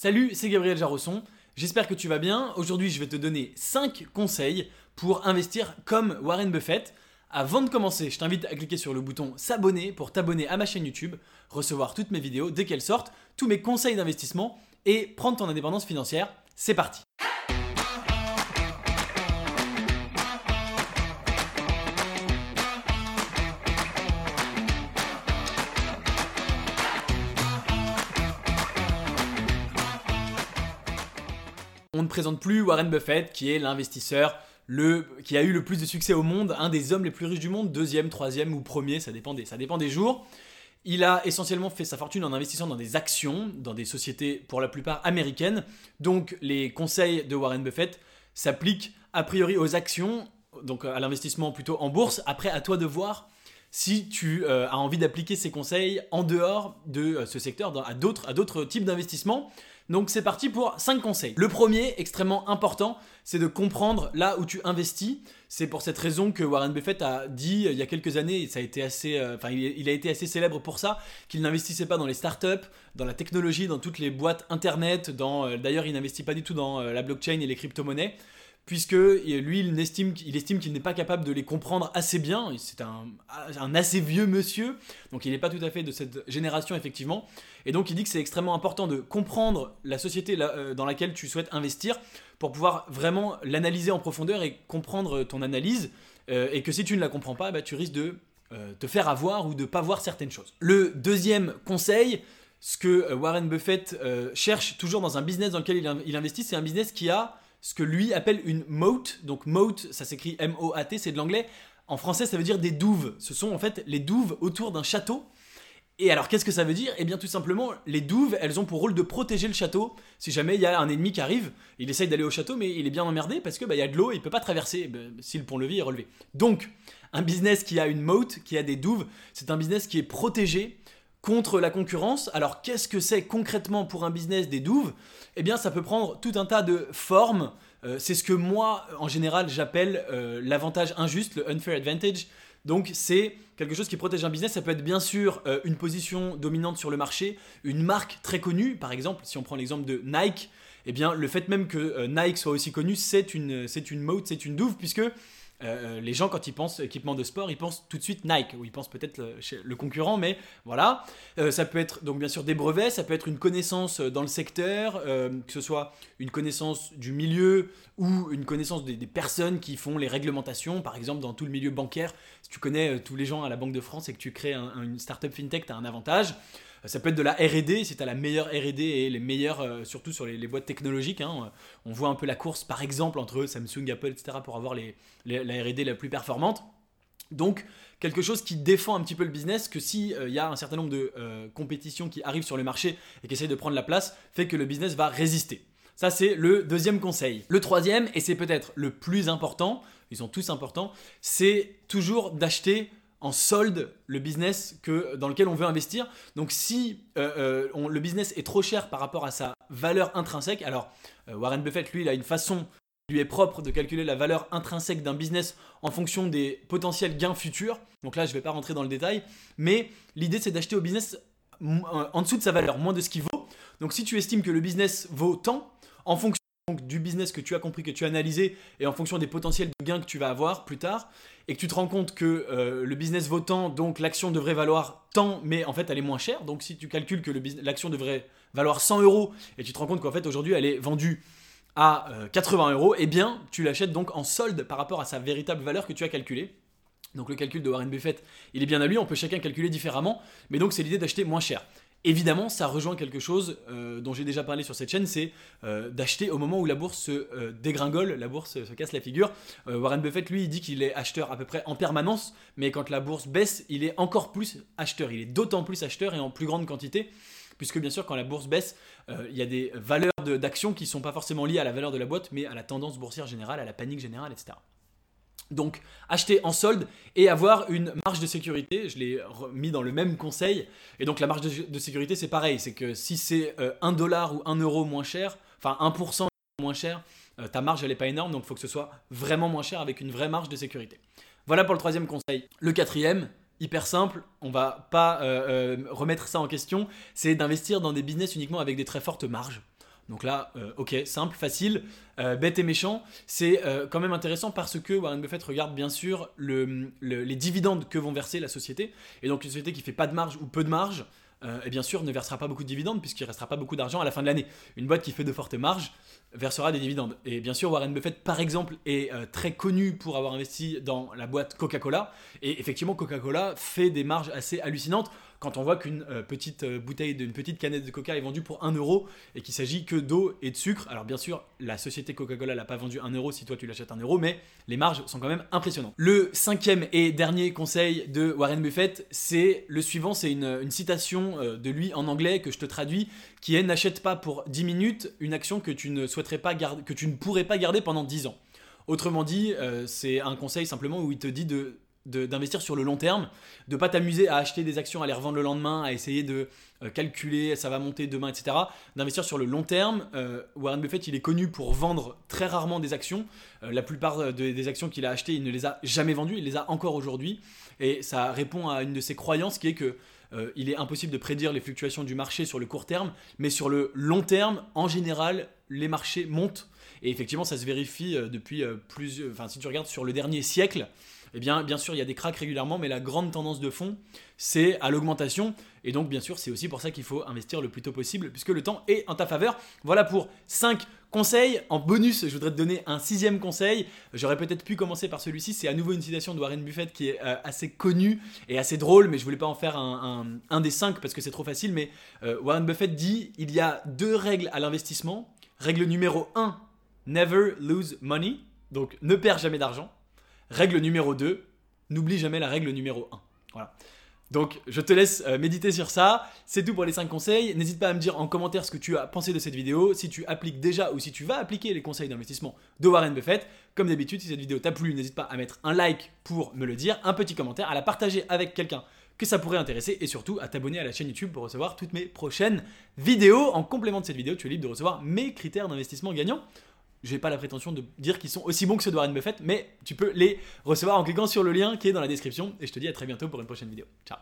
Salut, c'est Gabriel Jarosson. J'espère que tu vas bien. Aujourd'hui, je vais te donner 5 conseils pour investir comme Warren Buffett. Avant de commencer, je t'invite à cliquer sur le bouton s'abonner pour t'abonner à ma chaîne YouTube, recevoir toutes mes vidéos dès qu'elles sortent, tous mes conseils d'investissement et prendre ton indépendance financière. C'est parti. On ne présente plus Warren Buffett, qui est l'investisseur le, qui a eu le plus de succès au monde, un des hommes les plus riches du monde, deuxième, troisième ou premier, ça dépend des, ça dépend des jours. Il a essentiellement fait sa fortune en investissant dans des actions, dans des sociétés pour la plupart américaines. Donc les conseils de Warren Buffett s'appliquent a priori aux actions, donc à l'investissement plutôt en bourse. Après, à toi de voir si tu euh, as envie d'appliquer ces conseils en dehors de euh, ce secteur, à d'autres types d'investissements. Donc c'est parti pour 5 conseils. Le premier, extrêmement important, c'est de comprendre là où tu investis. C'est pour cette raison que Warren Buffett a dit euh, il y a quelques années, ça a été assez, enfin il a été assez célèbre pour ça, qu'il n'investissait pas dans les startups, dans la technologie, dans toutes les boîtes internet, d'ailleurs il n'investit pas du tout dans la blockchain et les crypto-monnaies puisque lui, il estime, estime qu'il n'est pas capable de les comprendre assez bien. C'est un, un, assez vieux monsieur, donc il n'est pas tout à fait de cette génération, effectivement. Et donc il dit que c'est extrêmement important de comprendre la société euh, dans laquelle tu souhaites investir pour pouvoir vraiment l'analyser en profondeur et comprendre ton analyse. Euh, et que si tu ne la comprends pas, bah, tu risques de euh, te faire avoir ou de ne pas voir certaines choses. Le deuxième conseil, ce que Warren Buffett cherche toujours dans un business dans lequel il investit, c'est un business qui a ce que lui appelle une moat. Donc moat, ça s'écrit M-O-A-T, c'est de l'anglais. En français, ça veut dire des douves. Ce sont en fait les douves autour d'un château. Et alors, qu'est-ce que ça veut dire? Eh bien, tout simplement, les douves, elles ont pour rôle de protéger le château. Si jamais il y a un ennemi qui arrive, il essaye d'aller au château, mais il est bien emmerdé parce que bah, il y a de l'eau, il peut pas traverser bah, si le pont-levis est relevé. Donc, un business qui a une moat, qui a des douves, c'est un business qui est protégé contre la concurrence. Alors qu'est-ce que c'est concrètement pour un business des douves? Eh bien ça peut prendre tout un tas de formes. Euh, c'est ce que moi en général j'appelle euh, l'avantage injuste, le unfair advantage. Donc c'est quelque chose qui protège un business. Ça peut être bien sûr euh, une position dominante sur le marché, une marque très connue. Par exemple, si on prend l'exemple de Nike, eh bien le fait même que Nike soit aussi connu, c'est une, c'est une mode, c'est une douve, puisque euh, les gens, quand ils pensent équipement de sport, ils pensent tout de suite Nike, ou ils pensent peut-être le, le, concurrent, mais voilà. Euh, ça peut être donc bien sûr des brevets, ça peut être une connaissance dans le secteur, euh, que ce soit une connaissance du milieu ou une connaissance des, personnes qui font les réglementations, par exemple dans tout le milieu bancaire. Si tu connais tous les gens à la Banque de France et que tu crées une startup fintech, tu as un avantage. Ça peut être de la RD, si tu as la meilleure RD et les meilleures, euh, surtout sur les, boîtes technologiques. Hein. On voit un peu la course, par exemple, entre Samsung, Apple, etc., pour avoir les, la RD la plus performante. Donc, quelque chose qui défend un petit peu le business, que s'il il euh, y a un certain nombre de euh, compétitions qui arrivent sur le marché et qui essayent de prendre la place, fait que le business va résister. Ça, c'est le deuxième conseil. Le troisième, et c'est peut-être le plus important, ils sont tous importants, c'est toujours d'acheter en solde le business que, dans lequel on veut investir. Donc si euh, euh, le business est trop cher par rapport à sa valeur intrinsèque, alors euh, Warren Buffett, lui, il a une façon lui est propre de calculer la valeur intrinsèque d'un business en fonction des potentiels gains futurs. Donc là, je ne vais pas rentrer dans le détail, mais l'idée c'est d'acheter au business en dessous de sa valeur, moins de ce qu'il vaut. Donc si tu estimes que le business vaut tant, en fonction du business que tu as compris, que tu as analysé, et en fonction des potentiels de gains que tu vas avoir plus tard, et que tu te rends compte que euh, le business vaut tant, donc l'action devrait valoir tant, mais en fait elle est moins chère. Donc si tu calcules que l'action devrait valoir 100 euros, et tu te rends compte qu'en fait aujourd'hui elle est vendue à 80 euh, euros, eh bien tu l'achètes donc en solde par rapport à sa véritable valeur que tu as calculée. Donc le calcul de Warren Buffett, il est bien à lui, on peut chacun calculer différemment, mais donc c'est l'idée d'acheter moins cher. Évidemment, ça rejoint quelque chose euh, dont j'ai déjà parlé sur cette chaîne, c'est euh, d'acheter au moment où la bourse se euh, dégringole, la bourse se casse la figure. Warren Buffett, lui, il dit qu'il est acheteur à peu près en permanence, mais quand la bourse baisse, il est encore plus acheteur. Il est d'autant plus acheteur et en plus grande quantité, puisque bien sûr, quand la bourse baisse, il y a des valeurs d'actions qui ne sont pas forcément liées à la valeur de la boîte, mais à la tendance boursière générale, à la panique générale, etc. Donc acheter en solde et avoir une marge de sécurité, je l'ai mis dans le même conseil. Et donc la marge de, sécurité c'est pareil, c'est que si c'est 1 euh, dollar ou 1 euro moins cher, enfin 1% moins cher, euh, ta marge elle n'est pas énorme, donc il faut que ce soit vraiment moins cher avec une vraie marge de sécurité. Voilà pour le troisième conseil. Le quatrième, hyper simple, on va pas euh, remettre ça en question, c'est d'investir dans des business uniquement avec des très fortes marges. Donc là, euh, ok, simple, facile, euh, bête et méchant. C'est euh, quand même intéressant parce que Warren Buffett regarde bien sûr le- le- les dividendes que vont verser la société. Et donc une société qui fait pas de marge ou peu de marge, et bien sûr ne versera pas beaucoup de dividendes puisqu'il restera pas beaucoup d'argent à la fin de l'année. Une boîte qui fait de fortes marges versera des dividendes. Et bien sûr Warren Buffett par exemple est très connu pour avoir investi dans la boîte Coca-Cola. Et effectivement Coca-Cola fait des marges assez hallucinantes quand on voit qu'une euh, petite euh, bouteille d'une petite canette de coca est vendue pour 1 euro et qu'il s'agit que d'eau et de sucre. Alors bien sûr, la société Coca-Cola l'a pas vendu 1 euro si toi tu l'achètes 1 euro, mais les marges sont quand même impressionnantes. Le cinquième et dernier conseil de Warren Buffett, c'est le suivant, c'est une, citation euh, de lui en anglais que je te traduis, qui est n'achète pas pour 10 minutes une action que tu ne souhaiterais pas garder, que tu ne pourrais pas garder pendant 10 ans. Autrement dit, c'est un conseil simplement où il te dit de- d'investir sur le long terme, de pas t'amuser à acheter des actions, à les revendre le lendemain, à essayer de euh, calculer, ça va monter demain, etc. D'investir sur le long terme. Euh, Warren Buffett, il est connu pour vendre très rarement des actions. Euh, la plupart de- des actions qu'il a achetées, il ne les a jamais vendues, il les a encore aujourd'hui. Et ça répond à une de ses croyances qui est que il est impossible de prédire les fluctuations du marché sur le court terme, mais sur le long terme, en général, les marchés montent. Et effectivement, ça se vérifie depuis plusieurs. Enfin, si tu regardes sur le dernier siècle, eh bien, bien sûr, il y a des cracks régulièrement, mais la grande tendance de fond, c'est à l'augmentation. Et donc, bien sûr, c'est aussi pour ça qu'il faut investir le plus tôt possible, puisque le temps est en ta faveur. Voilà pour 5 conseils. En bonus, je voudrais te donner un sixième conseil. J'aurais peut-être pu commencer par celui-ci. C'est à nouveau une citation de Warren Buffett qui est euh, assez connue et assez drôle, mais je voulais pas en faire un, des 5 parce que c'est trop facile. Mais euh, Warren Buffett dit il y a deux règles à l'investissement. Règle numéro 1, never lose money. Donc, ne perds jamais d'argent. Règle numéro 2, n'oublie jamais la règle numéro 1. Voilà. Donc, je te laisse euh, méditer sur ça. C'est tout pour les 5 conseils. N'hésite pas à me dire en commentaire ce que tu as pensé de cette vidéo, si tu appliques déjà ou si tu vas appliquer les conseils d'investissement de Warren Buffett. Comme d'habitude, si cette vidéo t'a plu, n'hésite pas à mettre un like pour me le dire, un petit commentaire, à la partager avec quelqu'un que ça pourrait intéresser et surtout à t'abonner à la chaîne YouTube pour recevoir toutes mes prochaines vidéos. En complément de cette vidéo, tu es libre de recevoir mes critères d'investissement gagnants. J'ai pas la prétention de dire qu'ils sont aussi bons que ceux de Warren Buffett, mais tu peux les recevoir en cliquant sur le lien qui est dans la description. Et je te dis à très bientôt pour une prochaine vidéo. Ciao